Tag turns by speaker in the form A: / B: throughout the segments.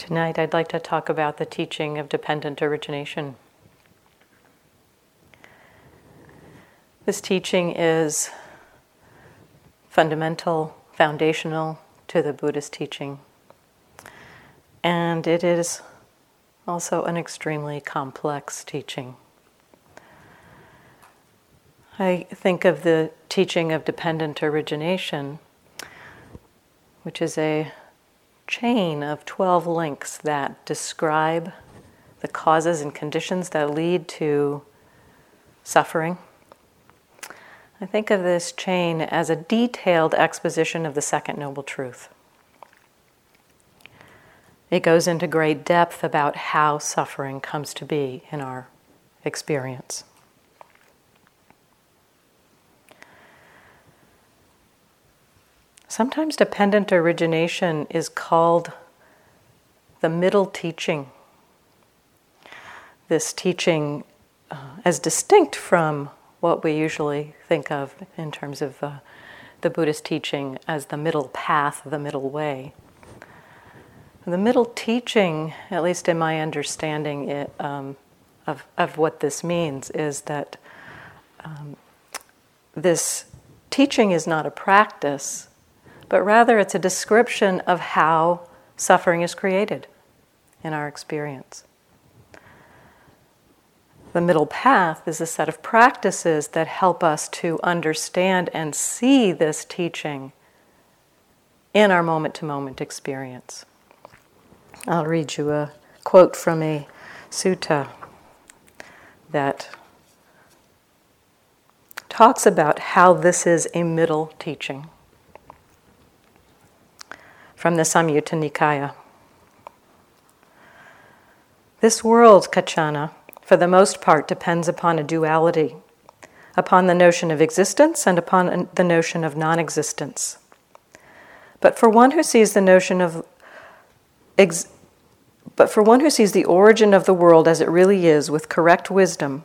A: Tonight, I'd like to talk about the teaching of dependent origination. This teaching is fundamental, foundational to the Buddhist teaching, and it is also an extremely complex teaching. I think of the teaching of dependent origination, which is a chain of 12 links that describe the causes and conditions that lead to suffering. I think of this chain as a detailed exposition of the Second Noble Truth. It goes into great depth about how suffering comes to be in our experience. Sometimes dependent origination is called the middle teaching. This teaching, uh, as distinct from what we usually think of in terms of uh, the Buddhist teaching as the middle path, the middle way. The middle teaching, at least in my understanding it, um, of, of what this means, is that um, this teaching is not a practice, but rather it's a description of how suffering is created in our experience. The middle path is a set of practices that help us to understand and see this teaching in our moment to moment experience. I'll read you a quote from a sutta that talks about how this is a middle teaching from the Samyutta Nikaya. This world, Kaccana, for the most part, depends upon a duality, upon the notion of existence and upon the notion of non existence. But for one who sees the notion of ex- but for one who sees the origin of the world as it really is with correct wisdom,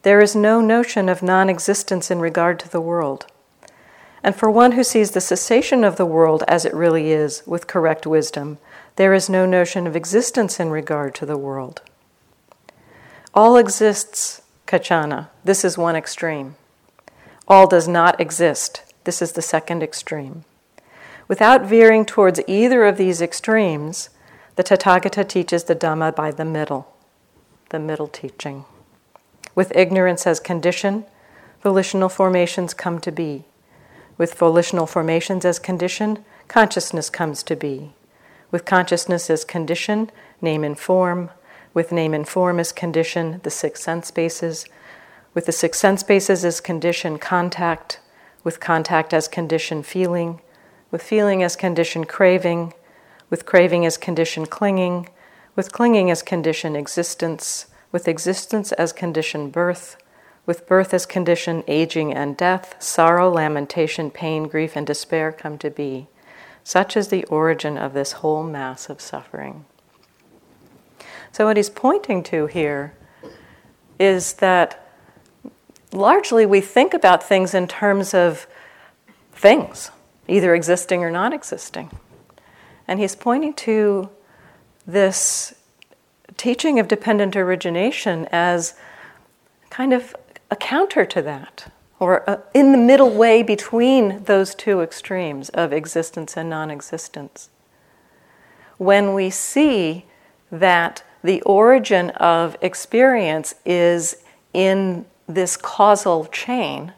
A: there is no notion of non existence in regard to the world. And for one who sees the cessation of the world as it really is with correct wisdom, there is no notion of existence in regard to the world. All exists, Kaccana. This is one extreme. All does not exist. This is the second extreme. Without veering towards either of these extremes, the Tathagata teaches the Dhamma by the middle, the middle teaching. With ignorance as condition, volitional formations come to be. With volitional formations as condition, consciousness comes to be. With consciousness as condition, name and form. With name and form as condition, the six sense bases. With the six sense bases as condition, contact. With contact as condition, feeling. With feeling as condition, craving. With craving as condition, clinging. With clinging as condition, existence. With existence as condition, birth with birth as condition, aging and death, sorrow, lamentation, pain, grief, and despair come to be. Such is the origin of this whole mass of suffering. So, what he's pointing to here is that largely we think about things in terms of things, either existing or non existing. And he's pointing to this teaching of dependent origination as kind of a counter to that, or a, in the middle way between those two extremes of existence and non existence. When we see that the origin of experience is in this causal chain,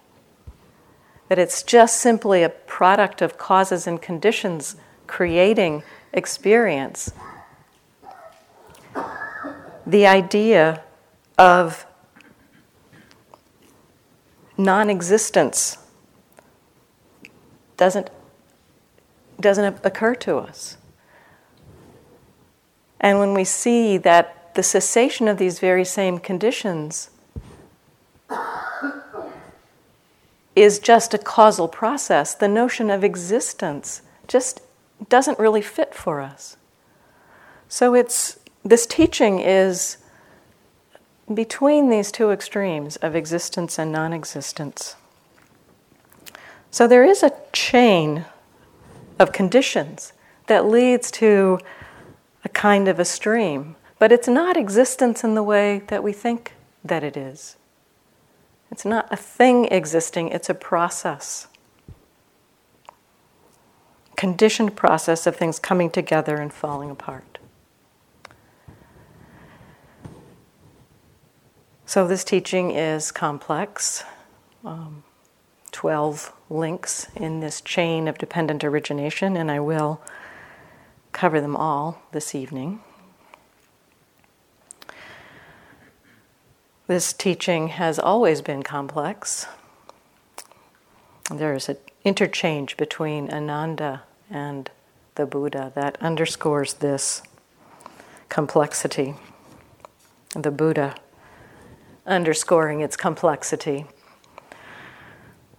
A: that it's just simply a product of causes and conditions creating experience, the idea of non existence doesn't, doesn't occur to us. And when we see that the cessation of these very same conditions is just a causal process, the notion of existence just doesn't really fit for us. So it's this teaching is between these two extremes of existence and non existence. So there is a chain of conditions that leads to a kind of a stream, but it's not existence in the way that we think that it is. It's not a thing existing, it's a process. Conditioned process of things coming together and falling apart. So, this teaching is complex. Um, 12 links in this chain of dependent origination, and I will cover them all this evening. This teaching has always been complex. There is an interchange between Ananda and the Buddha that underscores this complexity. The Buddha underscoring its complexity.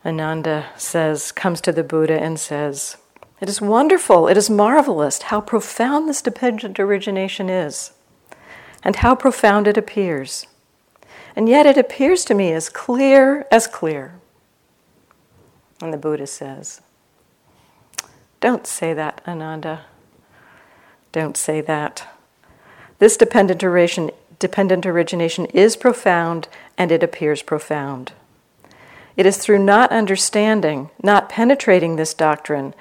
A: Ananda says, comes to the Buddha and says, It is wonderful, it is marvelous how profound this dependent origination is, and how profound it appears. And yet it appears to me as clear as clear. And the Buddha says, Don't say that, Ananda. Don't say that. This dependent, origination, dependent origination is profound and it appears profound. It is through not understanding, not penetrating this doctrine,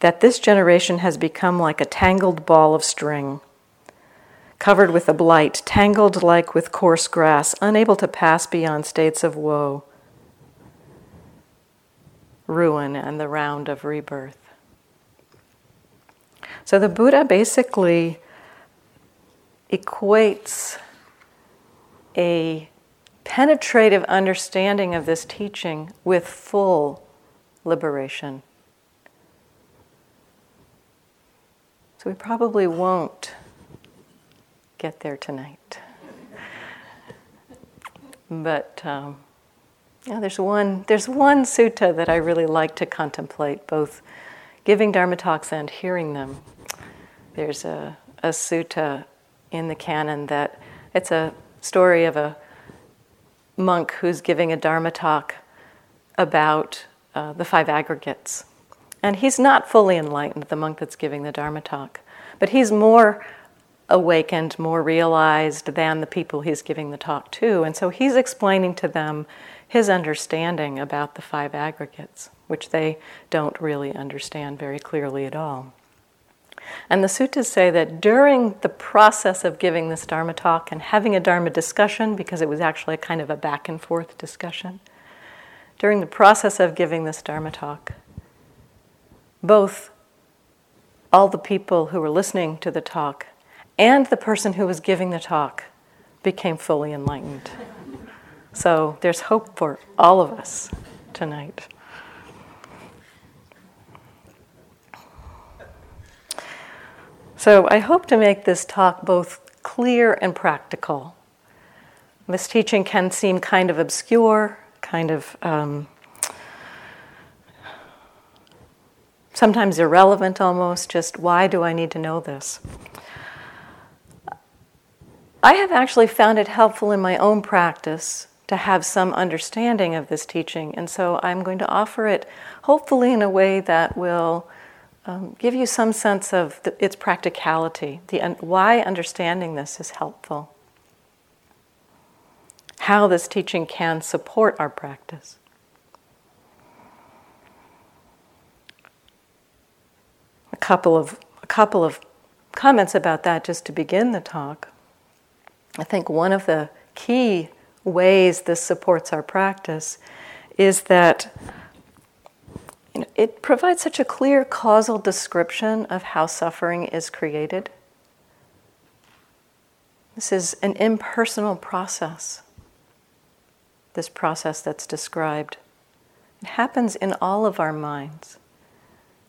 A: that this generation has become like a tangled ball of string covered with a blight, tangled like with coarse grass, unable to pass beyond states of woe, ruin, and the round of rebirth. So the Buddha basically equates a penetrative understanding of this teaching with full liberation. So we probably won't get there tonight. but um, yeah, there's one there's one sutta that I really like to contemplate, both giving dharma talks and hearing them. There's a, a sutta in the canon that it's a story of a monk who's giving a dharma talk about uh, the five aggregates. And he's not fully enlightened, the monk that's giving the Dharma talk, but he's more awakened, more realized than the people he's giving the talk to. And so he's explaining to them his understanding about the five aggregates, which they don't really understand very clearly at all. And the suttas say that during the process of giving this Dharma talk and having a Dharma discussion, because it was actually a kind of a back and forth discussion, during the process of giving this Dharma talk, both all the people who were listening to the talk and the person who was giving the talk became fully enlightened. So there's hope for all of us tonight. So I hope to make this talk both clear and practical. This teaching can seem kind of obscure, kind of um, sometimes irrelevant almost, just why do I need to know this? I have actually found it helpful in my own practice to have some understanding of this teaching, and so I'm going to offer it hopefully in a way that will um, give you some sense of the, its practicality, the, why understanding this is helpful, how this teaching can support our practice. A couple of, a couple of comments about that just to begin the talk. I think one of the key ways this supports our practice is that you know, it provides such a clear causal description of how suffering is created. This is an impersonal process, this process that's described. It happens in all of our minds.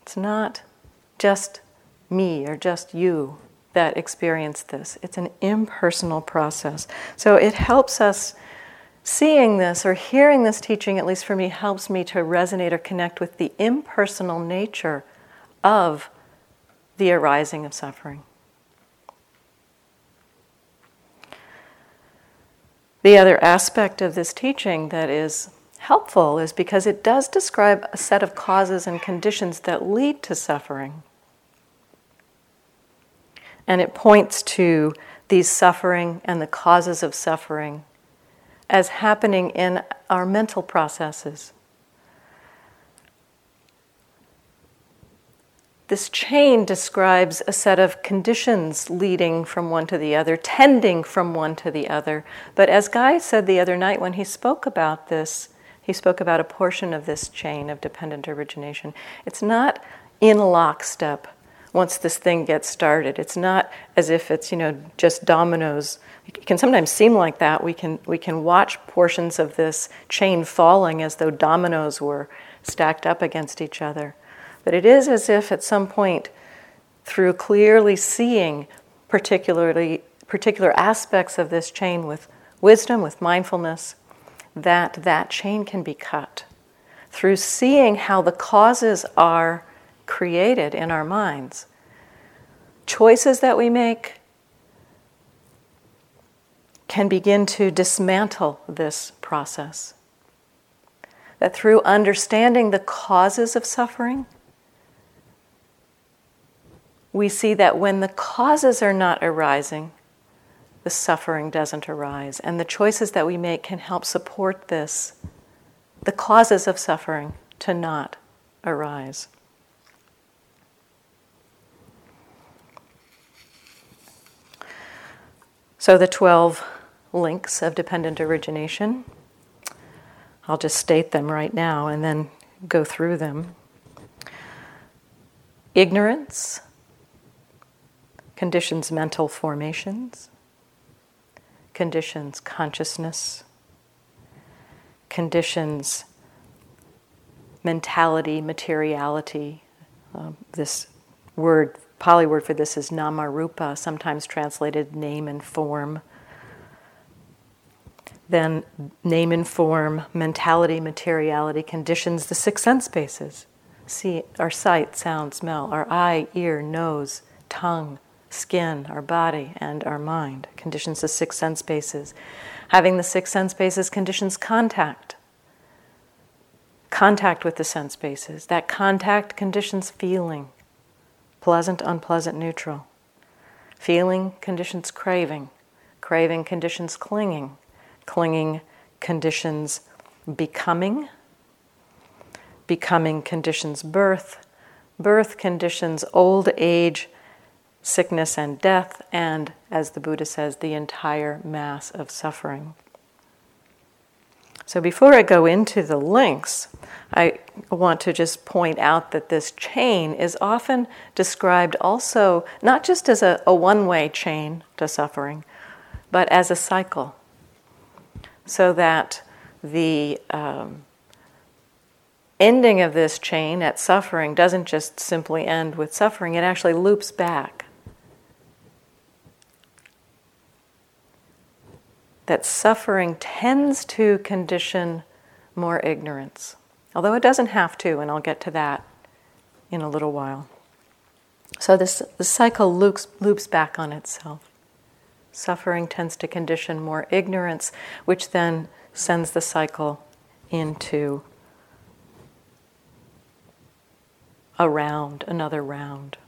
A: It's not just me or just you that experience this. It's an impersonal process. So it helps us seeing this or hearing this teaching, at least for me, helps me to resonate or connect with the impersonal nature of the arising of suffering. The other aspect of this teaching that is helpful is because it does describe a set of causes and conditions that lead to suffering. and it points to these suffering and the causes of suffering as happening in our mental processes. This chain describes a set of conditions leading from one to the other, tending from one to the other. But as Guy said the other night when he spoke about this, he spoke about a portion of this chain of dependent origination. It's not in lockstep once this thing gets started. It's not as if it's, you know, just dominoes. It can sometimes seem like that. We can, we can watch portions of this chain falling as though dominoes were stacked up against each other. But it is as if at some point, through clearly seeing particularly particular aspects of this chain with wisdom, with mindfulness, that that chain can be cut. Through seeing how the causes are created in our minds, choices that we make can begin to dismantle this process. That through understanding the causes of suffering, we see that when the causes are not arising, the suffering doesn't arise. And the choices that we make can help support this, the causes of suffering to not arise. So, the 12 links of dependent origination, I'll just state them right now and then go through them. Ignorance, conditions mental formations, conditions consciousness, conditions mentality, materiality. Uh, this word, Pali word for this is namarupa, sometimes translated name and form. Then name and form, mentality, materiality, conditions the six sense bases. See our sight, sound, smell, our eye, ear, nose, tongue, skin, our body, and our mind. Conditions the six sense bases. Having the six sense bases conditions contact. Contact with the sense bases. That contact conditions feeling. Pleasant, unpleasant, neutral. Feeling conditions craving. Craving conditions clinging. Clinging conditions becoming. Becoming conditions birth. Birth conditions old age sickness and death, and, as the Buddha says, the entire mass of suffering. So, before I go into the links, I want to just point out that this chain is often described also not just as a, a one way chain to suffering, but as a cycle. So that the um, ending of this chain at suffering doesn't just simply end with suffering, it actually loops back that suffering tends to condition more ignorance, although it doesn't have to, and I'll get to that in a little while. So this the cycle loops, loops back on itself. Suffering tends to condition more ignorance, which then sends the cycle into a round, another round.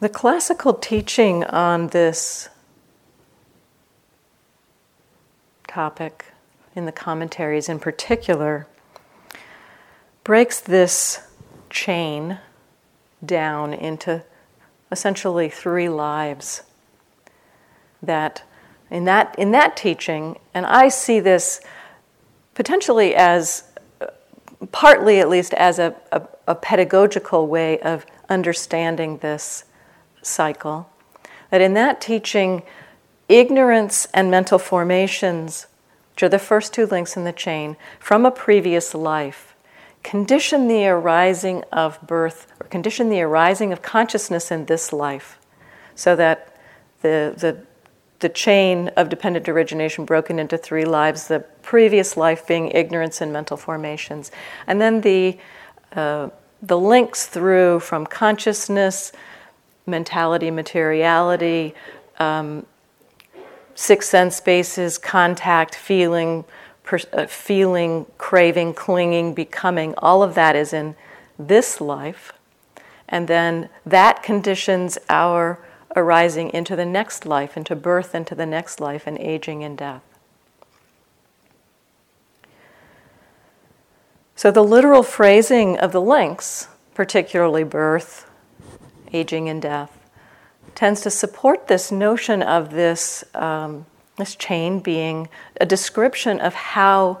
A: The classical teaching on this topic, in the commentaries in particular, breaks this chain down into essentially three lives that in that in that teaching and i see this potentially as partly at least as a, a, a pedagogical way of understanding this cycle, that in that teaching, ignorance and mental formations, which are the first two links in the chain, from a previous life, condition the arising of birth, or condition the arising of consciousness in this life, so that the, the, the chain of dependent origination broken into three lives, the previous life being ignorance and mental formations, and then the, uh, the links through from consciousness mentality, materiality, um, six sense bases, contact, feeling, per, uh, feeling, craving, clinging, becoming. All of that is in this life, and then that conditions our arising into the next life, into birth, into the next life, and aging and death. So, the literal phrasing of the links, particularly birth, aging, and death, tends to support this notion of this, um, this chain being a description of how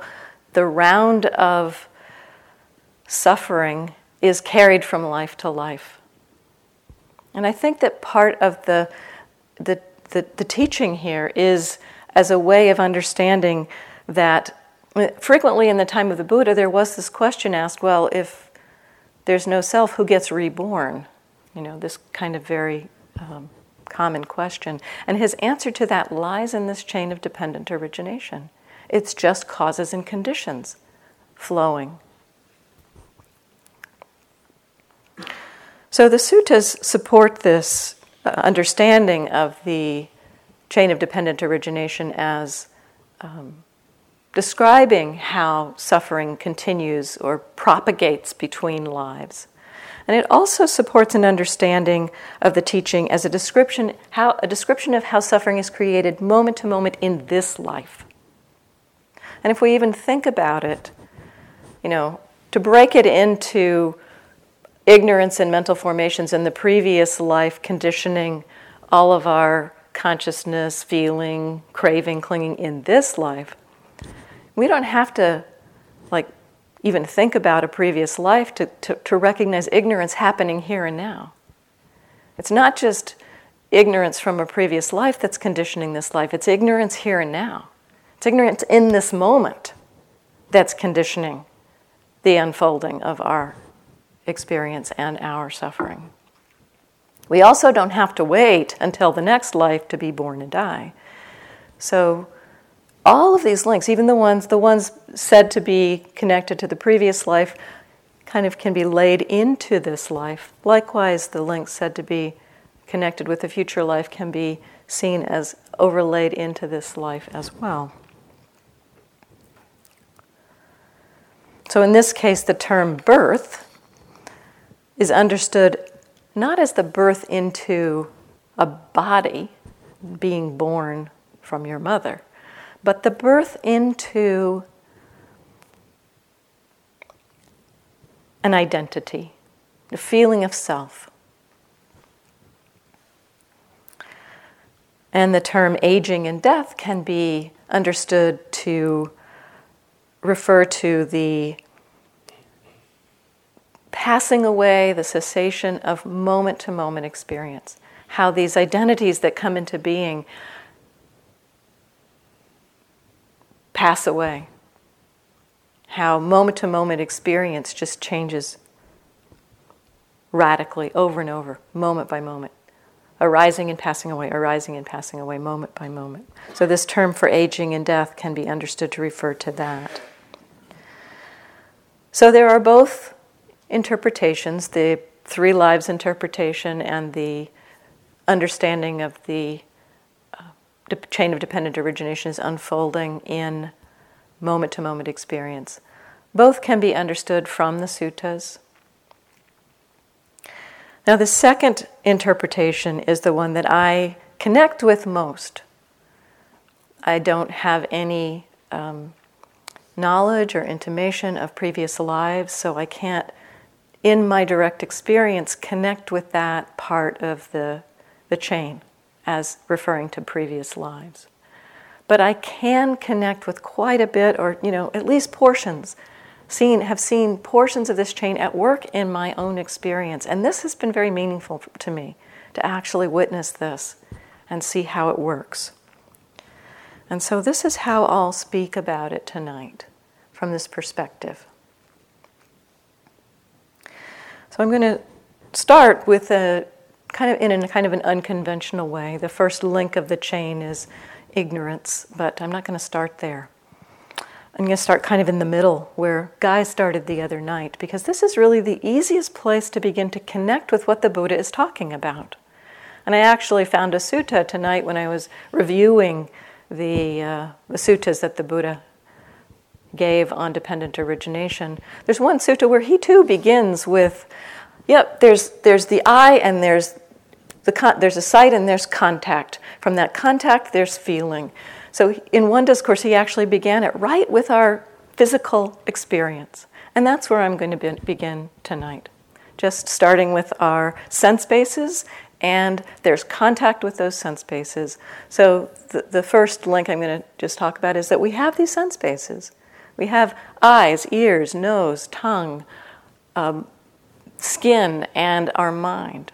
A: the round of suffering is carried from life to life. And I think that part of the, the, the, the teaching here is as a way of understanding that frequently in the time of the Buddha, there was this question asked well, if there's no self, who gets reborn? You know, this kind of very um, common question. And his answer to that lies in this chain of dependent origination it's just causes and conditions flowing. So the suttas support this uh, understanding of the chain of dependent origination as um, describing how suffering continues or propagates between lives. And it also supports an understanding of the teaching as a description, how, a description of how suffering is created moment to moment in this life. And if we even think about it, you know, to break it into ignorance and mental formations in the previous life conditioning all of our consciousness, feeling, craving, clinging in this life, we don't have to even think about a previous life to, to, to recognize ignorance happening here and now. It's not just ignorance from a previous life that's conditioning this life, it's ignorance here and now. It's ignorance in this moment that's conditioning the unfolding of our experience and our suffering. We also don't have to wait until the next life to be born and die. So all of these links, even the ones the ones said to be connected to the previous life, kind of can be laid into this life. Likewise, the links said to be connected with the future life can be seen as overlaid into this life as well. So, in this case, the term birth is understood not as the birth into a body, being born from your mother, but the birth into an identity, the feeling of self. And the term aging and death can be understood to refer to the passing away, the cessation of moment to moment experience. How these identities that come into being pass away. How moment to moment experience just changes radically over and over, moment by moment. Arising and passing away, arising and passing away, moment by moment. So, this term for aging and death can be understood to refer to that. So, there are both interpretations the three lives interpretation and the understanding of the de- chain of dependent origination is unfolding in moment to moment experience. Both can be understood from the suttas. Now, the second interpretation is the one that I connect with most. I don't have any um, knowledge or intimation of previous lives, so I can't, in my direct experience, connect with that part of the, the chain as referring to previous lives. But I can connect with quite a bit, or you know, at least portions. Seen, have seen portions of this chain at work in my own experience, and this has been very meaningful to me to actually witness this and see how it works. And so, this is how I'll speak about it tonight from this perspective. So, I'm going to start with a kind of in a kind of an unconventional way. The first link of the chain is ignorance, but I'm not going to start there. I'm going to start kind of in the middle where Guy started the other night, because this is really the easiest place to begin to connect with what the Buddha is talking about. And I actually found a sutta tonight when I was reviewing the, uh, the suttas that the Buddha gave on dependent origination, there's one sutta where he too begins with, yep, there's, there's the I and there's the con- there's a sight and there's contact. From that contact, there's feeling. So in one discourse, he actually began it right with our physical experience. And that's where I'm going to be- begin tonight. Just starting with our sense bases, and there's contact with those sense bases. So the, the first link I'm going to just talk about is that we have these sense bases. We have eyes, ears, nose, tongue, um, skin, and our mind.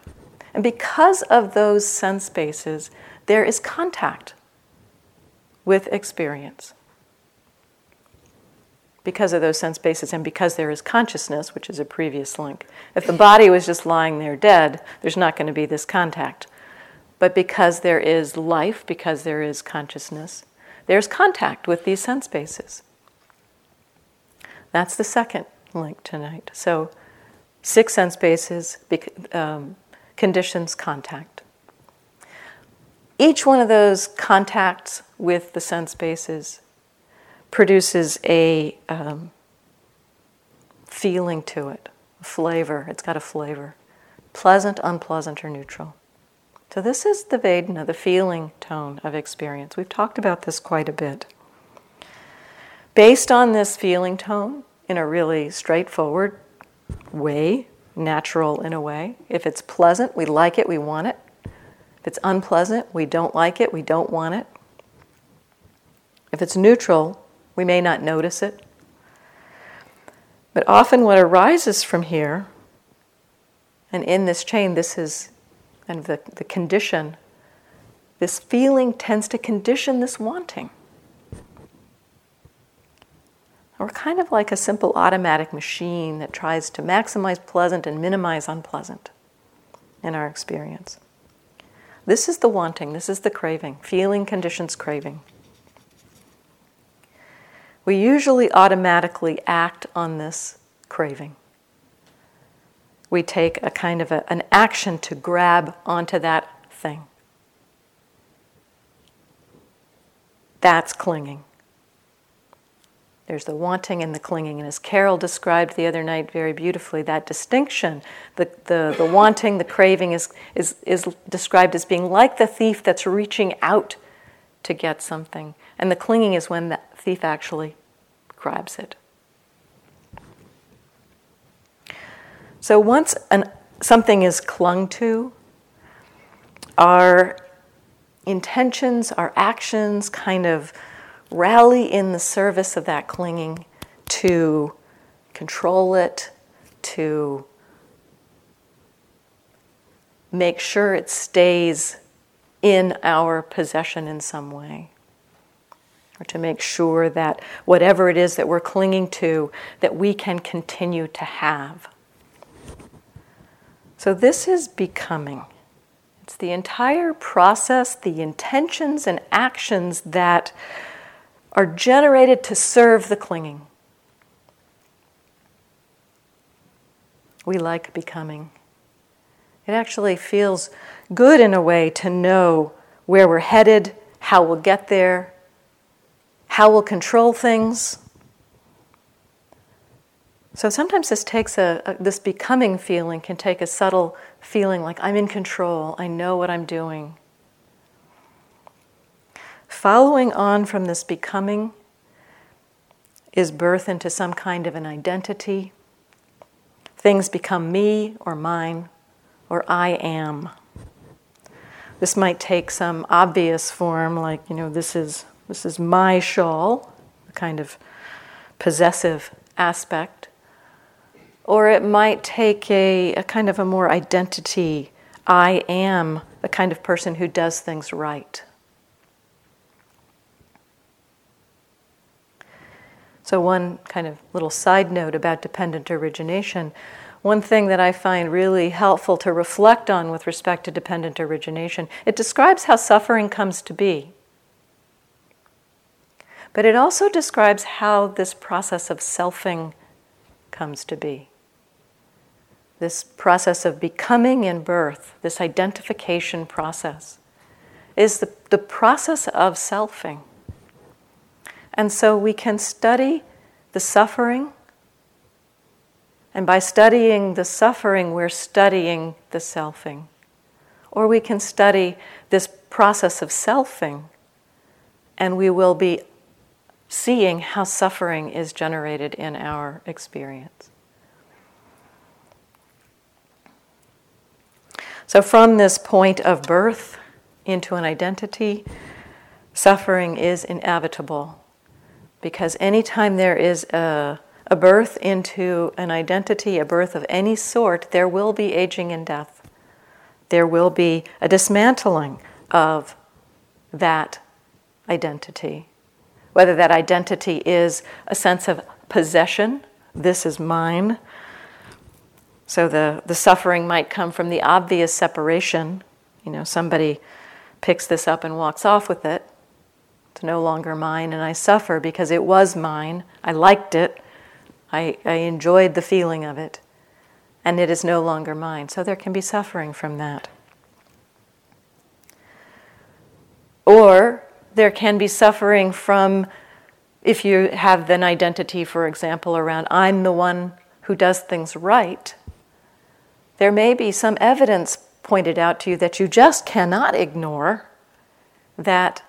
A: And because of those sense bases, there is contact with experience. Because of those sense bases, and because there is consciousness, which is a previous link. If the body was just lying there dead, there's not going to be this contact. But because there is life, because there is consciousness, there's contact with these sense bases. That's the second link tonight. So, six sense bases, um, conditions contact. Each one of those contacts with the sense bases produces a um, feeling to it, a flavor. It's got a flavor pleasant, unpleasant, or neutral. So, this is the Vedana, the feeling tone of experience. We've talked about this quite a bit. Based on this feeling tone, in a really straightforward way, natural in a way. If it's pleasant, we like it, we want it. If it's unpleasant, we don't like it, we don't want it. If it's neutral, we may not notice it. But often, what arises from here, and in this chain, this is kind of the, the condition, this feeling tends to condition this wanting. We're kind of like a simple automatic machine that tries to maximize pleasant and minimize unpleasant in our experience. This is the wanting, this is the craving, feeling conditions craving. We usually automatically act on this craving. We take a kind of a, an action to grab onto that thing. That's clinging. There's the wanting and the clinging. And as Carol described the other night very beautifully, that distinction, the, the, the wanting, the craving, is, is, is described as being like the thief that's reaching out to get something. And the clinging is when the thief actually grabs it. So once an, something is clung to, our intentions, our actions kind of rally in the service of that clinging to control it, to make sure it stays in our possession in some way. Or to make sure that whatever it is that we're clinging to that we can continue to have. So this is becoming. It's the entire process the intentions and actions that are generated to serve the clinging. We like becoming. It actually feels good in a way to know where we're headed, how we'll get there, how we'll control things. So sometimes this takes a, a, this becoming feeling can take a subtle feeling like I'm in control, I know what I'm doing. Following on from this becoming is birth into some kind of an identity. Things become me or mine or I am. This might take some obvious form, like, you know, this is, this is my shawl, a kind of possessive aspect. Or it might take a, a kind of a more identity. I am the kind of person who does things right. So, one kind of little side note about dependent origination one thing that I find really helpful to reflect on with respect to dependent origination, it describes how suffering comes to be. But it also describes how this process of selfing comes to be. This process of becoming in birth, this identification process, is the, the process of selfing. And so we can study the suffering. And by studying the suffering, we're studying the selfing. Or we can study this process of selfing, and we will be seeing how suffering is generated in our experience. So, from this point of birth into an identity, suffering is inevitable because anytime there is a, a birth into an identity, a birth of any sort, there will be aging and death. There will be a dismantling of that identity. Whether that identity is a sense of possession, this is mine. So the, the suffering might come from the obvious separation. You know, somebody picks this up and walks off with it. It's no longer mine, and I suffer because it was mine. I liked it. I, I enjoyed the feeling of it. And it is no longer mine. So there can be suffering from that. Or there can be suffering from if you have an identity, for example, around I'm the one who does things right. There may be some evidence pointed out to you that you just cannot ignore that,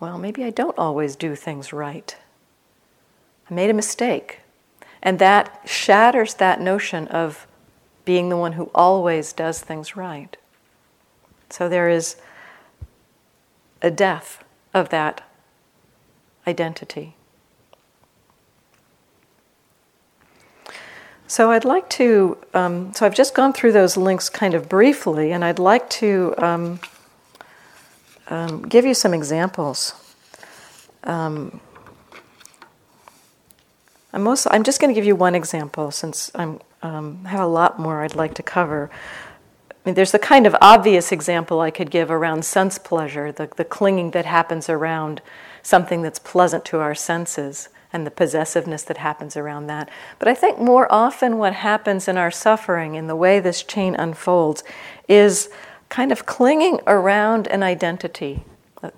A: well, maybe I don't always do things right. I made a mistake. And that shatters that notion of being the one who always does things right. So there is a death of that identity. So I'd like to, um, so I've just gone through those links kind of briefly, and I'd like to um, um, give you some examples. Um, I'm, also, I'm just going to give you one example since I um, have a lot more I'd like to cover. I mean, there's the kind of obvious example I could give around sense pleasure, the, the clinging that happens around something that's pleasant to our senses and the possessiveness that happens around that. But I think more often what happens in our suffering, in the way this chain unfolds, is kind of clinging around an identity,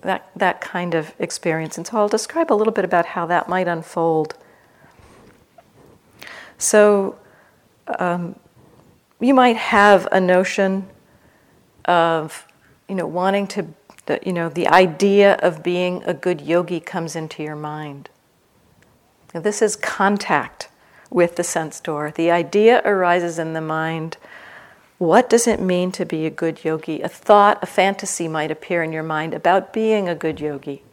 A: that, that kind of experience. And so I'll describe a little bit about how that might unfold. So um, you might have a notion of, you know, wanting to, you know, the idea of being a good yogi comes into your mind. Now, this is contact with the sense door. The idea arises in the mind. What does it mean to be a good yogi? A thought, a fantasy might appear in your mind about being a good yogi.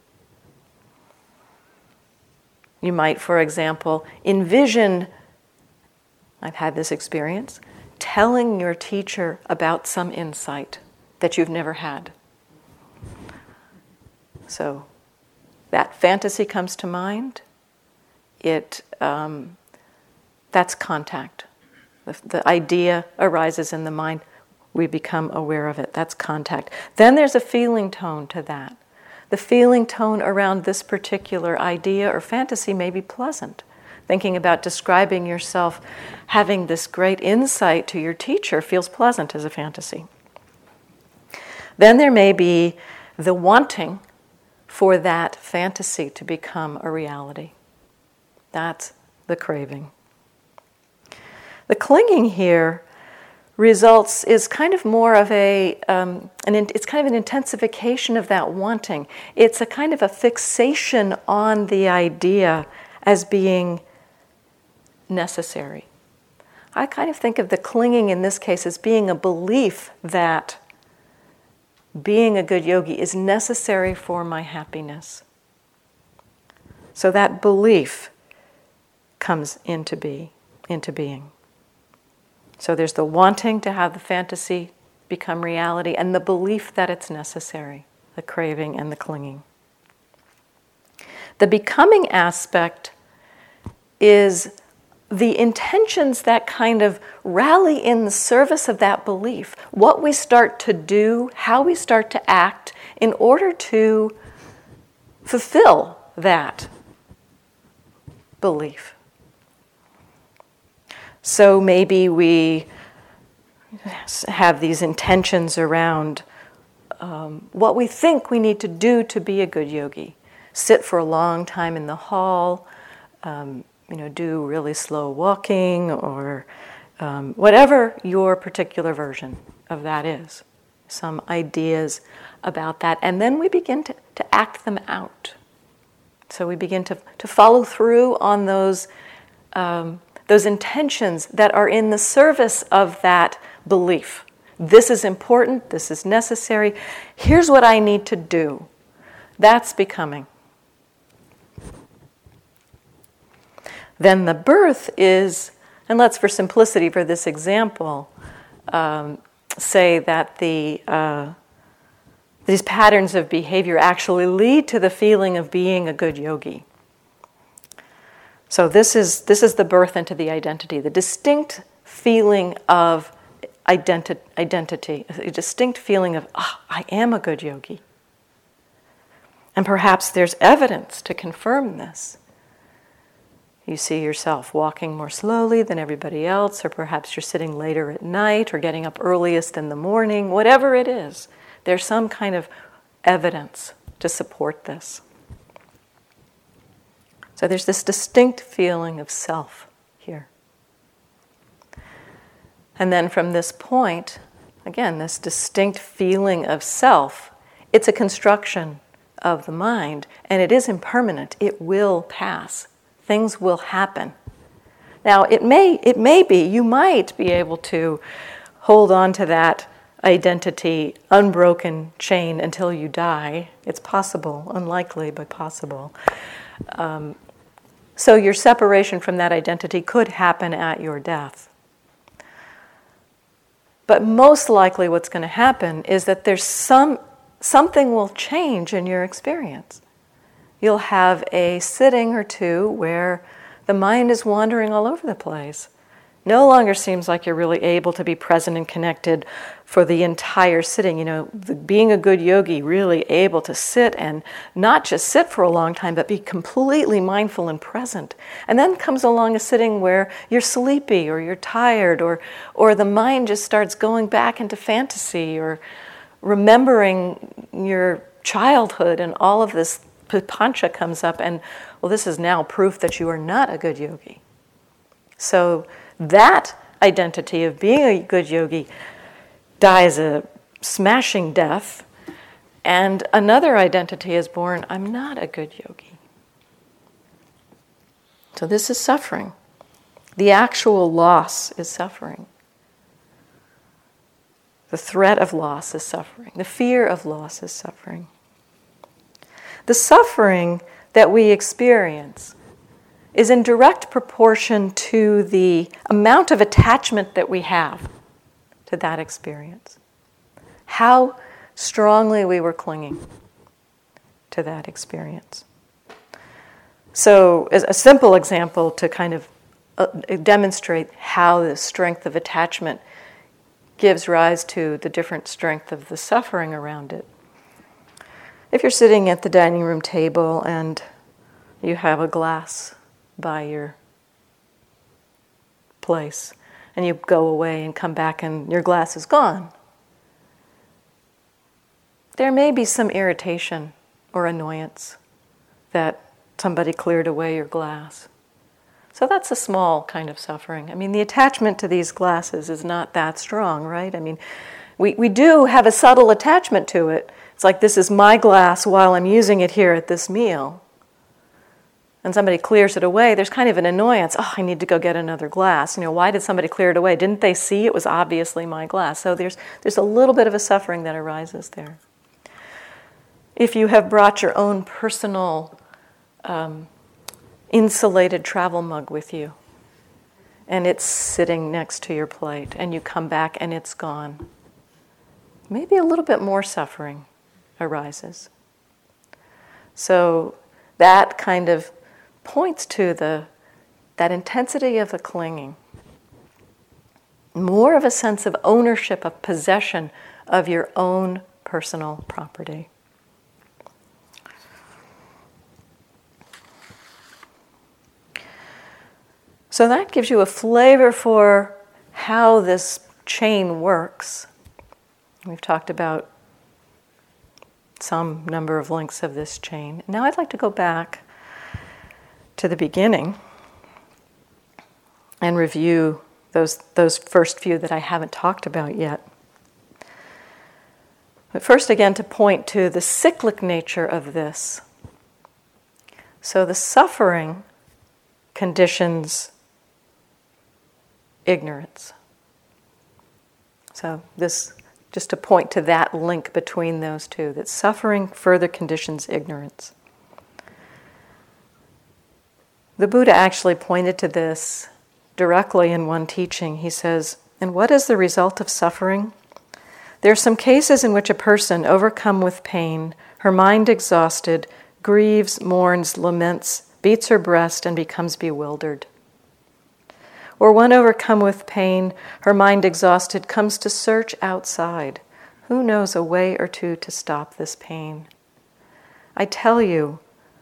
A: You might, for example, envision I've had this experience, telling your teacher about some insight that you've never had. So that fantasy comes to mind. It um, that's contact. The, the idea arises in the mind. We become aware of it. That's contact. Then there's a feeling tone to that. The feeling tone around this particular idea or fantasy may be pleasant thinking about describing yourself having this great insight to your teacher feels pleasant as a fantasy. Then there may be the wanting for that fantasy to become a reality. That's the craving. The clinging here results is kind of more of a um, an, it's kind of an intensification of that wanting. It's a kind of a fixation on the idea as being necessary. I kind of think of the clinging in this case as being a belief that being a good yogi is necessary for my happiness. So that belief comes into be, into being. So there's the wanting to have the fantasy become reality and the belief that it's necessary, the craving and the clinging. The becoming aspect is the intentions that kind of rally in the service of that belief, what we start to do, how we start to act in order to fulfill that belief. So maybe we have these intentions around um, what we think we need to do to be a good yogi. Sit for a long time in the hall, um, you know, do really slow walking or um, whatever your particular version of that is. Some ideas about that. And then we begin to, to act them out. So we begin to, to follow through on those, um, those intentions that are in the service of that belief. This is important, this is necessary. Here's what I need to do. That's becoming. Then the birth is, and let's, for simplicity for this example, um, say that the uh, these patterns of behavior actually lead to the feeling of being a good yogi. So this is this is the birth into the identity, the distinct feeling of identi- identity, a distinct feeling of oh, I am a good yogi. And perhaps there's evidence to confirm this. You see yourself walking more slowly than everybody else, or perhaps you're sitting later at night or getting up earliest in the morning, whatever it is. There's some kind of evidence to support this. So there's this distinct feeling of self here. And then from this point, again, this distinct feeling of self, it's a construction of the mind, and it is impermanent. It will pass things will happen. Now, it may, it may be, you might be able to hold on to that identity, unbroken chain until you die. It's possible, unlikely, but possible. Um, so, your separation from that identity could happen at your death. But most likely, what's going to happen is that there's some, something will change in your experience you'll have a sitting or two where the mind is wandering all over the place. No longer seems like you're really able to be present and connected for the entire sitting. You know, being a good yogi, really able to sit and not just sit for a long time, but be completely mindful and present. And then comes along a sitting where you're sleepy or you're tired or, or the mind just starts going back into fantasy or remembering your childhood and all of this papancha comes up, and well, this is now proof that you are not a good yogi. So that identity of being a good yogi dies a smashing death, and another identity is born I'm not a good yogi. So this is suffering. The actual loss is suffering. The threat of loss is suffering. The fear of loss is suffering the suffering that we experience is in direct proportion to the amount of attachment that we have to that experience. How strongly we were clinging to that experience. So, as a simple example to kind of uh, demonstrate how the strength of attachment gives rise to the different strength of the suffering around it if you're sitting at the dining room table and you have a glass by your place, and you go away and come back and your glass is gone, there may be some irritation or annoyance that somebody cleared away your glass. So that's a small kind of suffering. I mean, the attachment to these glasses is not that strong, right? I mean, we, we do have a subtle attachment to it, it's like this is my glass while I'm using it here at this meal. And somebody clears it away, there's kind of an annoyance. Oh, I need to go get another glass. You know, why did somebody clear it away? Didn't they see it was obviously my glass? So there's, there's a little bit of a suffering that arises there. If you have brought your own personal um, insulated travel mug with you, and it's sitting next to your plate, and you come back and it's gone, maybe a little bit more suffering arises. So that kind of points to the that intensity of the clinging. More of a sense of ownership, of possession of your own personal property. So that gives you a flavor for how this chain works. We've talked about some number of links of this chain. Now I'd like to go back to the beginning and review those, those first few that I haven't talked about yet. But first, again, to point to the cyclic nature of this. So the suffering conditions ignorance. So this just to point to that link between those two that suffering further conditions ignorance. The Buddha actually pointed to this directly in one teaching. He says, And what is the result of suffering? There are some cases in which a person, overcome with pain, her mind exhausted, grieves, mourns, laments, beats her breast, and becomes bewildered. Or one overcome with pain, her mind exhausted, comes to search outside. Who knows a way or two to stop this pain? I tell you,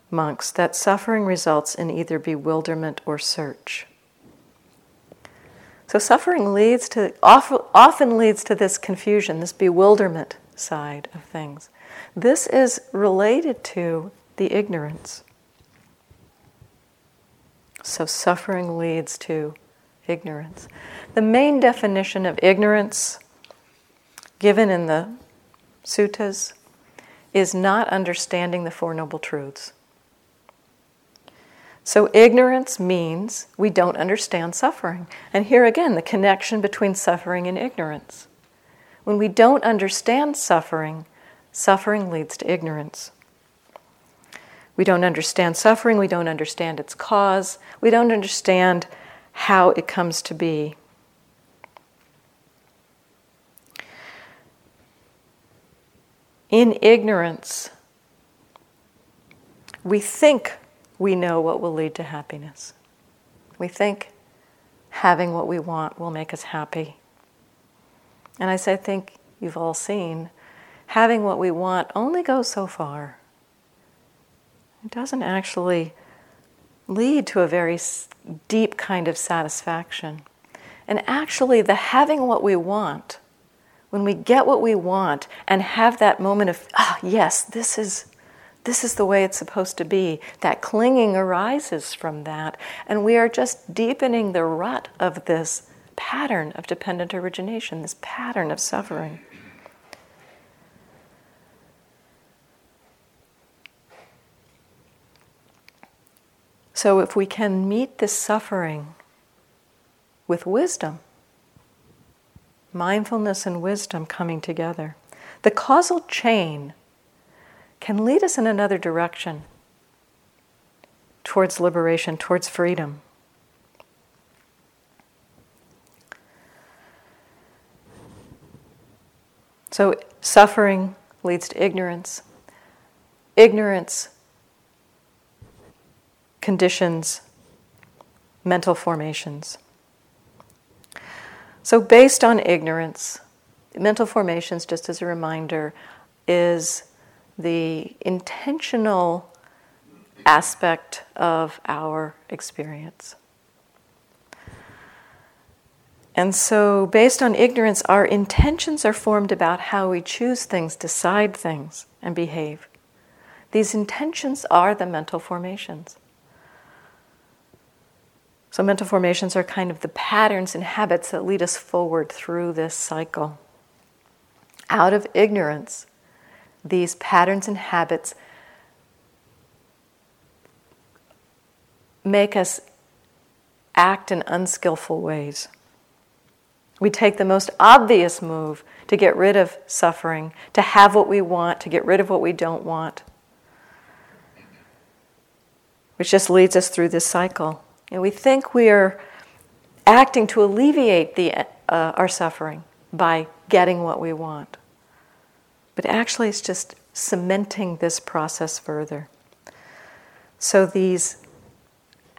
A: monks, that suffering results in either bewilderment or search. So suffering leads to often leads to this confusion, this bewilderment side of things. This is related to the ignorance. So suffering leads to ignorance. The main definition of ignorance given in the suttas is not understanding the Four Noble Truths. So, ignorance means we don't understand suffering. And here again, the connection between suffering and ignorance. When we don't understand suffering, suffering leads to ignorance. We don't understand suffering, we don't understand its cause, we don't understand how it comes to be. In ignorance, we think we know what will lead to happiness. We think having what we want will make us happy. And as I think you've all seen, having what we want only goes so far. It doesn't actually lead to a very deep kind of satisfaction. And actually, the having what we want, when we get what we want and have that moment of, ah, yes, this is this is the way it's supposed to be. That clinging arises from that. And we are just deepening the rut of this pattern of dependent origination, this pattern of suffering. So, if we can meet this suffering with wisdom, mindfulness and wisdom coming together, the causal chain can lead us in another direction towards liberation, towards freedom. So, suffering leads to ignorance. Ignorance conditions mental formations. So, based on ignorance, mental formations, just as a reminder, is the intentional aspect of our experience. And so, based on ignorance, our intentions are formed about how we choose things, decide things, and behave. These intentions are the mental formations. So, mental formations are kind of the patterns and habits that lead us forward through this cycle. Out of ignorance, these patterns and habits make us act in unskillful ways. We take the most obvious move to get rid of suffering, to have what we want, to get rid of what we don't want, which just leads us through this cycle. And we think we are acting to alleviate the, uh, our suffering by getting what we want. But actually, it's just cementing this process further. So, these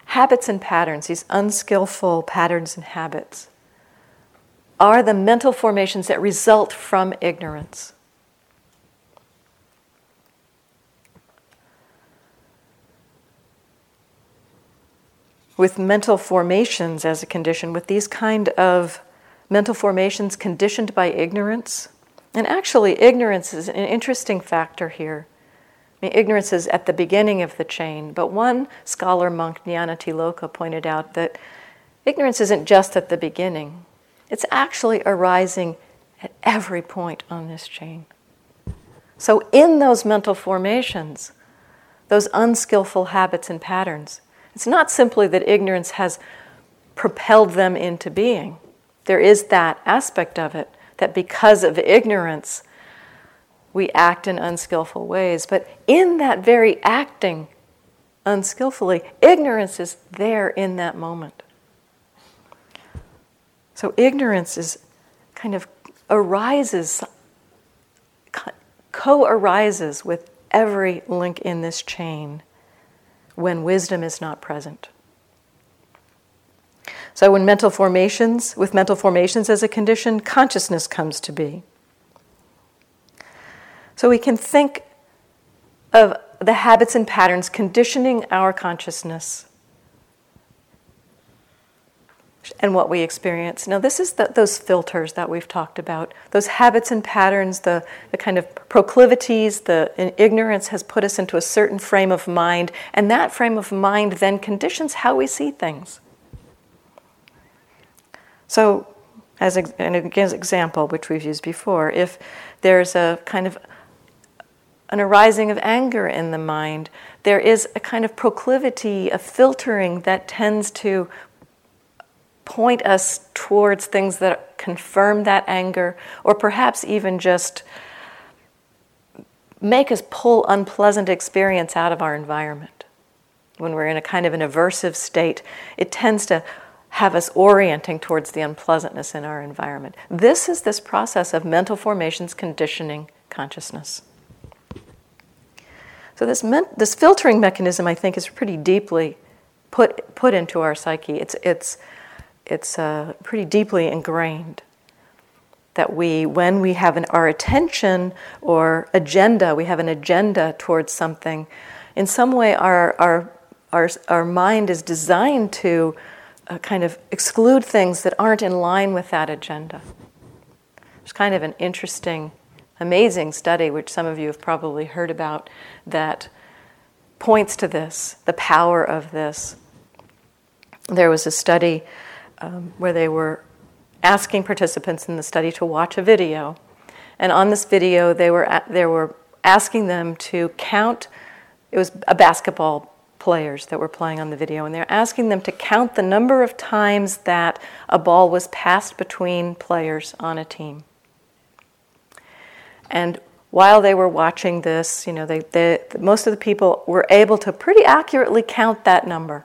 A: habits and patterns, these unskillful patterns and habits, are the mental formations that result from ignorance. With mental formations as a condition, with these kind of mental formations conditioned by ignorance, and actually, ignorance is an interesting factor here I mean, ignorance is at the beginning of the chain, but one scholar monk, Nyanatiloka, pointed out that ignorance isn't just at the beginning, it's actually arising at every point on this chain. So, in those mental formations, those unskillful habits and patterns, it's not simply that ignorance has propelled them into being. There is that aspect of it, that because of ignorance, we act in unskillful ways. But in that very acting unskillfully, ignorance is there in that moment. So ignorance is kind of arises, co arises with every link in this chain when wisdom is not present. So, when mental formations, with mental formations as a condition, consciousness comes to be. So, we can think of the habits and patterns conditioning our consciousness and what we experience. Now, this is the, those filters that we've talked about. Those habits and patterns, the, the kind of proclivities, the ignorance has put us into a certain frame of mind, and that frame of mind then conditions how we see things. So, as an example, which we've used before, if there's a kind of an arising of anger in the mind, there is a kind of proclivity, a filtering that tends to point us towards things that confirm that anger, or perhaps even just make us pull unpleasant experience out of our environment. When we're in a kind of an aversive state, it tends to have us orienting towards the unpleasantness in our environment. This is this process of mental formations conditioning consciousness. So this this filtering mechanism, I think, is pretty deeply put put into our psyche. It's it's it's uh, pretty deeply ingrained that we, when we have an, our attention or agenda, we have an agenda towards something, in some way our, our, our, our mind is designed to uh, kind of exclude things that aren't in line with that agenda. There's kind of an interesting, amazing study, which some of you have probably heard about, that points to this, the power of this. There was a study um, where they were asking participants in the study to watch a video. And on this video, they were, they were asking them to count, it was a basketball players that were playing on the video, and they're asking them to count the number of times that a ball was passed between players on a team. And while they were watching this, you know, they, they, most of the people were able to pretty accurately count that number.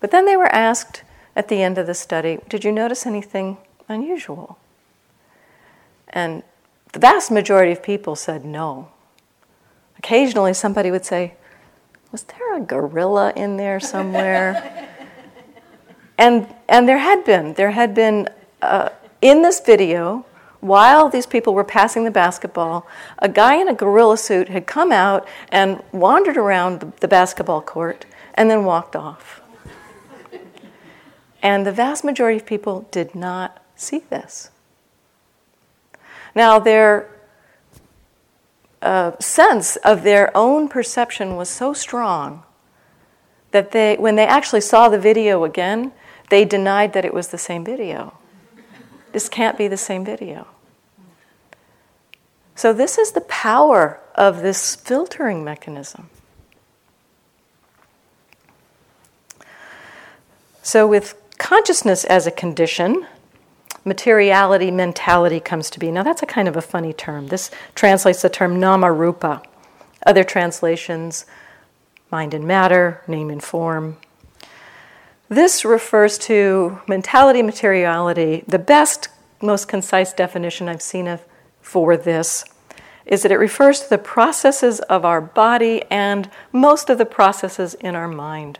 A: But then they were asked at the end of the study, Did you notice anything unusual? And the vast majority of people said no. Occasionally, somebody would say, Was there a gorilla in there somewhere? and, and there had been. There had been, uh, in this video, while these people were passing the basketball, a guy in a gorilla suit had come out and wandered around the, the basketball court and then walked off. And the vast majority of people did not see this. Now, their uh, sense of their own perception was so strong that they, when they actually saw the video again, they denied that it was the same video. This can't be the same video. So, this is the power of this filtering mechanism. So, with consciousness as a condition, materiality, mentality comes to be. Now, that's a kind of a funny term. This translates the term nama rupa. Other translations, mind and matter, name and form. This refers to mentality, materiality. The best, most concise definition I've seen of for this is that it refers to the processes of our body and most of the processes in our mind.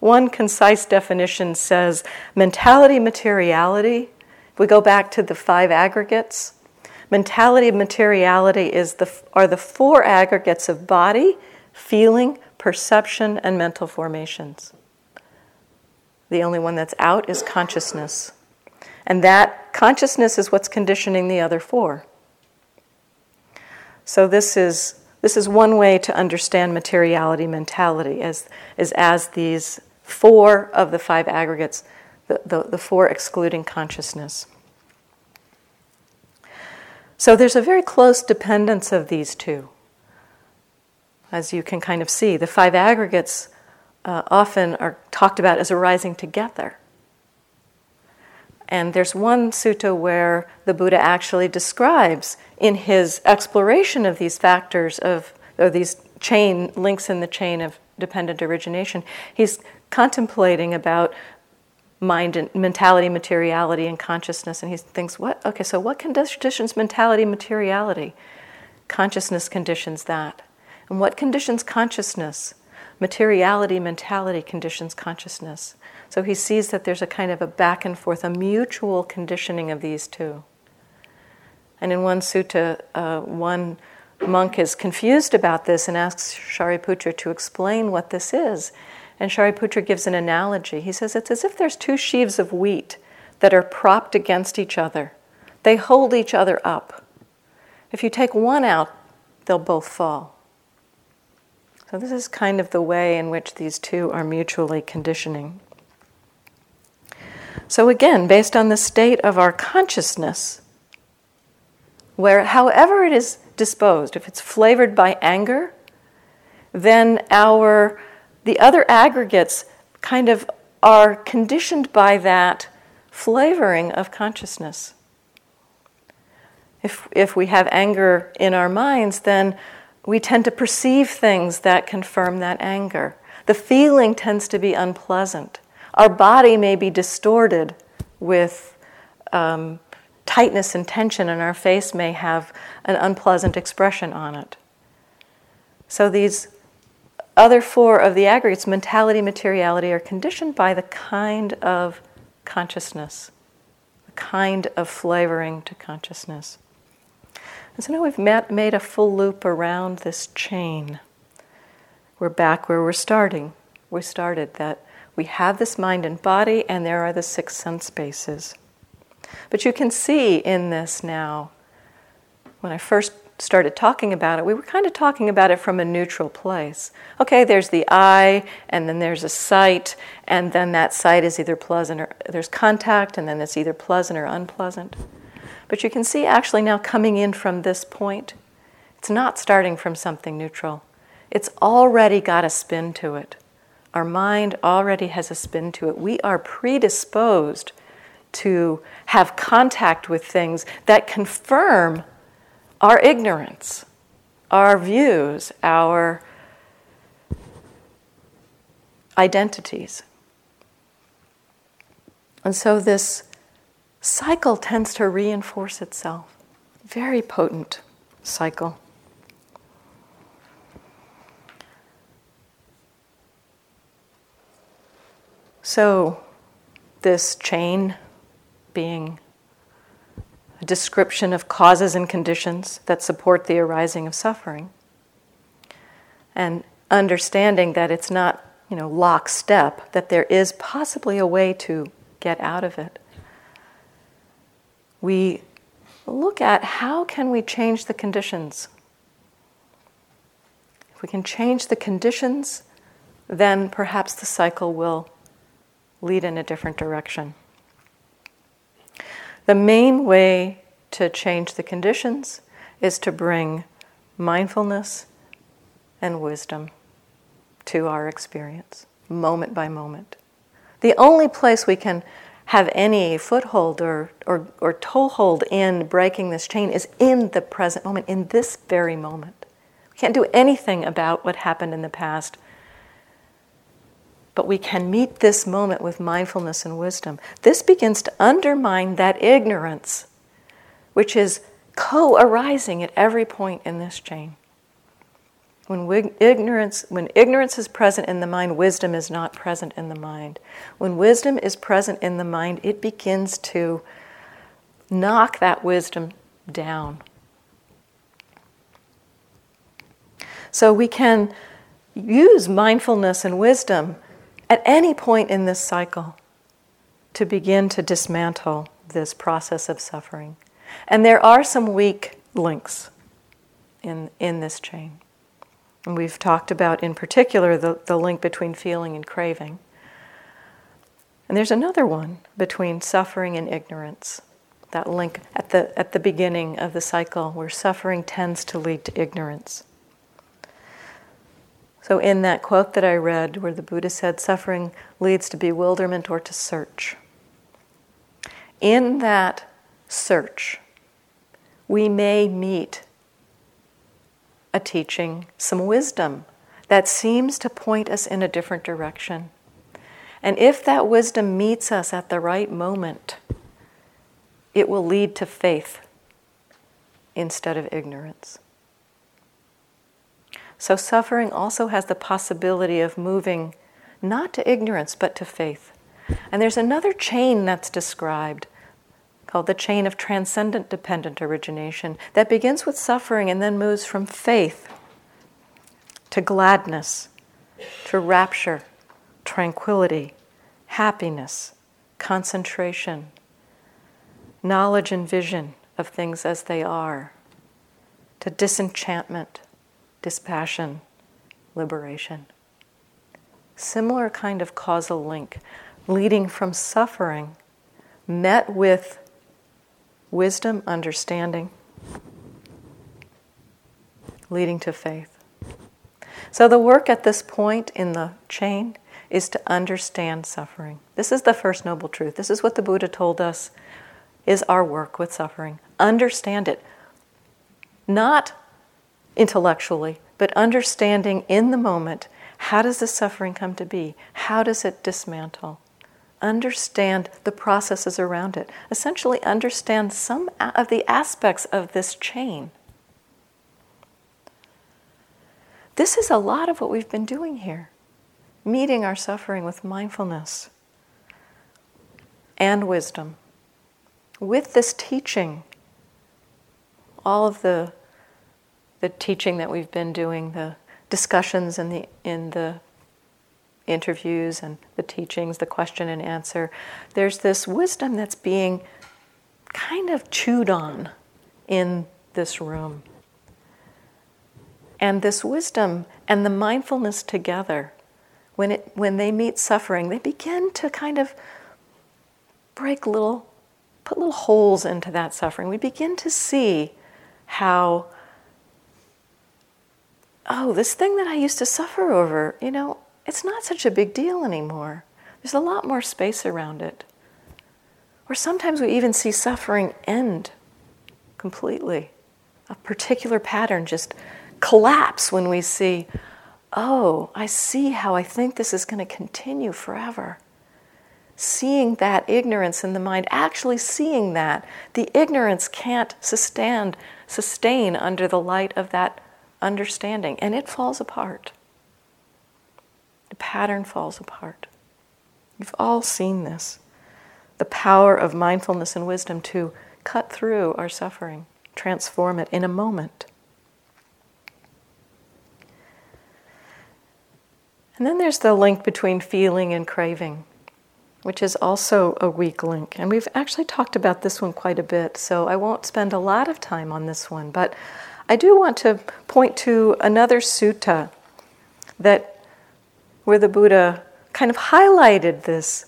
A: One concise definition says mentality, materiality. If we go back to the five aggregates, mentality and materiality is the, are the four aggregates of body, feeling, perception, and mental formations. The only one that's out is consciousness. And that consciousness is what's conditioning the other four. So this is this is one way to understand materiality mentality as, is as these four of the five aggregates, the, the, the four excluding consciousness. So there's a very close dependence of these two. As you can kind of see, the five aggregates uh, often are talked about as arising together. And there's one sutta where the Buddha actually describes in his exploration of these factors of or these chain links in the chain of dependent origination, he's contemplating about mind and mentality, materiality, and consciousness. And he thinks, what? Okay, so what conditions mentality, materiality? Consciousness conditions that. And what conditions consciousness? Materiality, mentality conditions consciousness. So he sees that there's a kind of a back and forth, a mutual conditioning of these two. And in one sutta, uh, one monk is confused about this and asks Shariputra to explain what this is. And Shariputra gives an analogy. He says it's as if there's two sheaves of wheat that are propped against each other. They hold each other up. If you take one out, they'll both fall. So, this is kind of the way in which these two are mutually conditioning. So, again, based on the state of our consciousness, where however it is disposed, if it's flavored by anger, then our the other aggregates kind of are conditioned by that flavoring of consciousness. If, if we have anger in our minds, then we tend to perceive things that confirm that anger. The feeling tends to be unpleasant. Our body may be distorted with um, tightness and tension, and our face may have an unpleasant expression on it. So these other four of the aggregates, mentality, materiality, are conditioned by the kind of consciousness, the kind of flavoring to consciousness. And so now we've met, made a full loop around this chain. We're back where we're starting. We started that we have this mind and body, and there are the six sense bases. But you can see in this now, when I first started talking about it, we were kind of talking about it from a neutral place. Okay, there's the eye, and then there's a sight, and then that sight is either pleasant or there's contact, and then it's either pleasant or unpleasant. But you can see actually now coming in from this point, it's not starting from something neutral. It's already got a spin to it. Our mind already has a spin to it. We are predisposed to have contact with things that confirm our ignorance, our views, our identities. And so this cycle tends to reinforce itself. Very potent cycle. So, this chain being description of causes and conditions that support the arising of suffering, and understanding that it's not, you know, lockstep, that there is possibly a way to get out of it. We look at how can we change the conditions. If we can change the conditions, then perhaps the cycle will lead in a different direction. The main way to change the conditions is to bring mindfulness and wisdom to our experience, moment by moment. The only place we can have any foothold or, or, or toehold in breaking this chain is in the present moment, in this very moment. We can't do anything about what happened in the past but we can meet this moment with mindfulness and wisdom. This begins to undermine that ignorance, which is co arising at every point in this chain. When ignorance, when ignorance is present in the mind, wisdom is not present in the mind. When wisdom is present in the mind, it begins to knock that wisdom down. So we can use mindfulness and wisdom at any point in this cycle to begin to dismantle this process of suffering. And there are some weak links in, in this chain. And we've talked about, in particular, the, the link between feeling and craving. And there's another one between suffering and ignorance. That link at the, at the beginning of the cycle where suffering tends to lead to ignorance. So, in that quote that I read, where the Buddha said, suffering leads to bewilderment or to search, in that search, we may meet a teaching, some wisdom that seems to point us in a different direction. And if that wisdom meets us at the right moment, it will lead to faith instead of ignorance. So, suffering also has the possibility of moving not to ignorance, but to faith. And there's another chain that's described called the chain of transcendent dependent origination that begins with suffering and then moves from faith to gladness, to rapture, tranquility, happiness, concentration, knowledge and vision of things as they are, to disenchantment, dispassion, liberation. Similar kind of causal link leading from suffering met with wisdom, understanding, leading to faith. So, the work at this point in the chain is to understand suffering. This is the first noble truth. This is what the Buddha told us is our work with suffering. Understand it. Not intellectually, but understanding in the moment how does the suffering come to be? How does it dismantle? understand the processes around it, essentially, understand some of the aspects of this chain. This is a lot of what we've been doing here meeting our suffering with mindfulness and wisdom. With this teaching, all of the, the teaching that we've been doing, the discussions in the, in the interviews and the teachings, the question and answer, there's this wisdom that's being kind of chewed on in this room. And this wisdom and the mindfulness together, when, it, when they meet suffering, they begin to kind of break little, put little holes into that suffering. We begin to see how, oh, this thing that I used to suffer over, you know, it's not such a big deal anymore. There's a lot more space around it. Or sometimes we even see suffering end completely. A particular pattern just collapse when we see, oh, I see how I think this is going to continue forever. Seeing that ignorance in the mind, actually seeing that, the ignorance can't sustain, sustain under the light of that understanding, and it falls apart the pattern falls apart. You've all seen this. The power of mindfulness and wisdom to cut through our suffering, transform it in a moment. And then there's the link between feeling and craving, which is also a weak link. And we've actually talked about this one quite a bit, so I won't spend a lot of time on this one. But I do want to point to another sutta that where the Buddha kind of highlighted this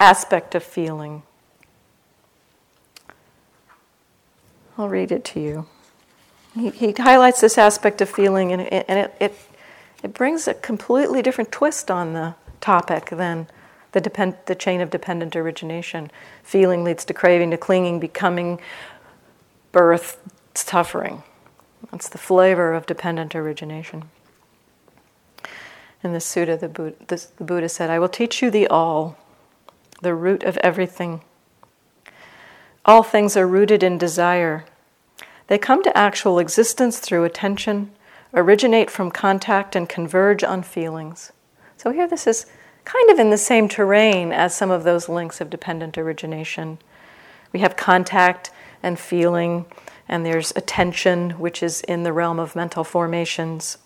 A: aspect of feeling. I'll read it to you. He, he highlights this aspect of feeling, and, it, and it, it, it, brings a completely different twist on the topic than the, depend, the chain of dependent origination. Feeling leads to craving, to clinging, becoming, birth, suffering. That's the flavor of dependent origination. In the Sutta, the Buddha, the Buddha said, I will teach you the all, the root of everything. All things are rooted in desire. They come to actual existence through attention, originate from contact, and converge on feelings. So here, this is kind of in the same terrain as some of those links of dependent origination. We have contact and feeling, and there's attention, which is in the realm of mental formations.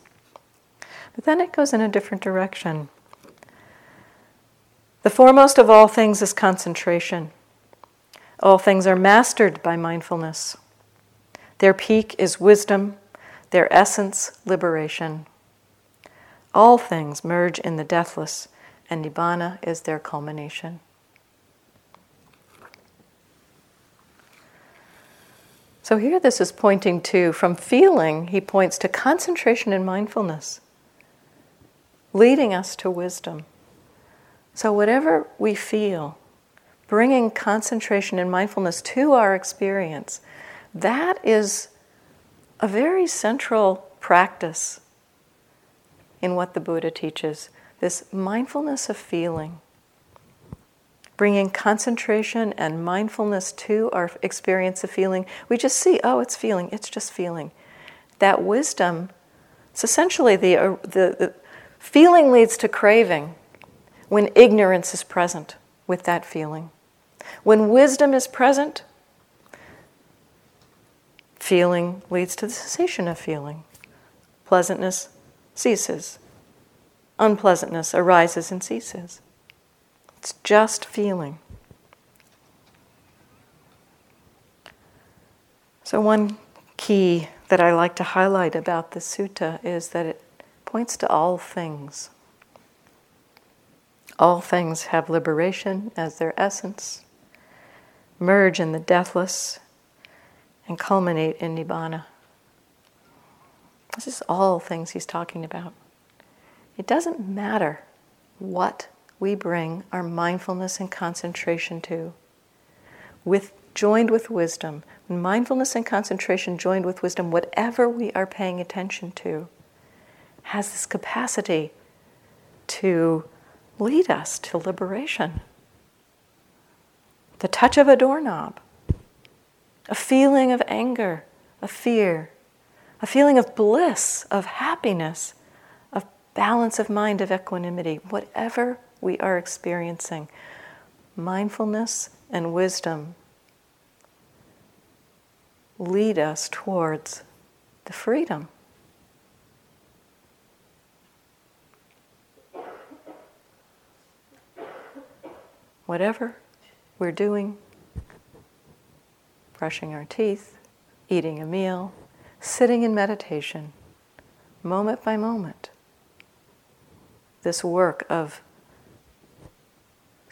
A: But then it goes in a different direction. The foremost of all things is concentration. All things are mastered by mindfulness. Their peak is wisdom, their essence, liberation. All things merge in the deathless, and Nibbana is their culmination. So here this is pointing to, from feeling, he points to concentration and mindfulness, leading us to wisdom. So whatever we feel, bringing concentration and mindfulness to our experience, that is a very central practice in what the Buddha teaches this mindfulness of feeling bringing concentration and mindfulness to our experience of feeling, we just see, oh, it's feeling, it's just feeling. That wisdom, it's essentially the, uh, the, the feeling leads to craving when ignorance is present with that feeling. When wisdom is present, feeling leads to the cessation of feeling. Pleasantness ceases, unpleasantness arises and ceases. It's just feeling. So, one key that I like to highlight about the sutta is that it points to all things. All things have liberation as their essence, merge in the deathless, and culminate in nibbana. This is all things he's talking about. It doesn't matter what we bring our mindfulness and concentration to. With joined with wisdom, mindfulness and concentration joined with wisdom, whatever we are paying attention to has this capacity to lead us to liberation. The touch of a doorknob, a feeling of anger, of fear, a feeling of bliss, of happiness, of balance of mind, of equanimity, whatever we are experiencing. Mindfulness and wisdom lead us towards the freedom. Whatever we're doing, brushing our teeth, eating a meal, sitting in meditation, moment by moment, this work of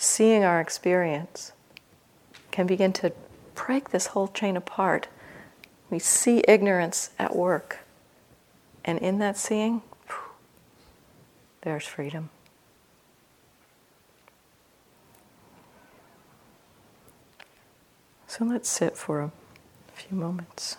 A: seeing our experience can begin to break this whole chain apart. We see ignorance at work. And in that seeing, there's freedom. So let's sit for a few moments.